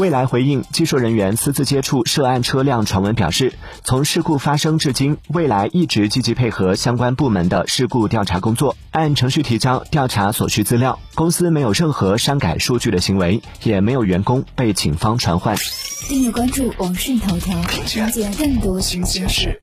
未来回应技术人员私自接触涉案车辆传闻表示，从事故发生至今，未来一直积极配合相关部门的事故调查工作，按程序提交调查所需资料。公司没有任何删改数据的行为，也没有员工被警方传唤。订阅关注网讯头条，了解更多新鲜事。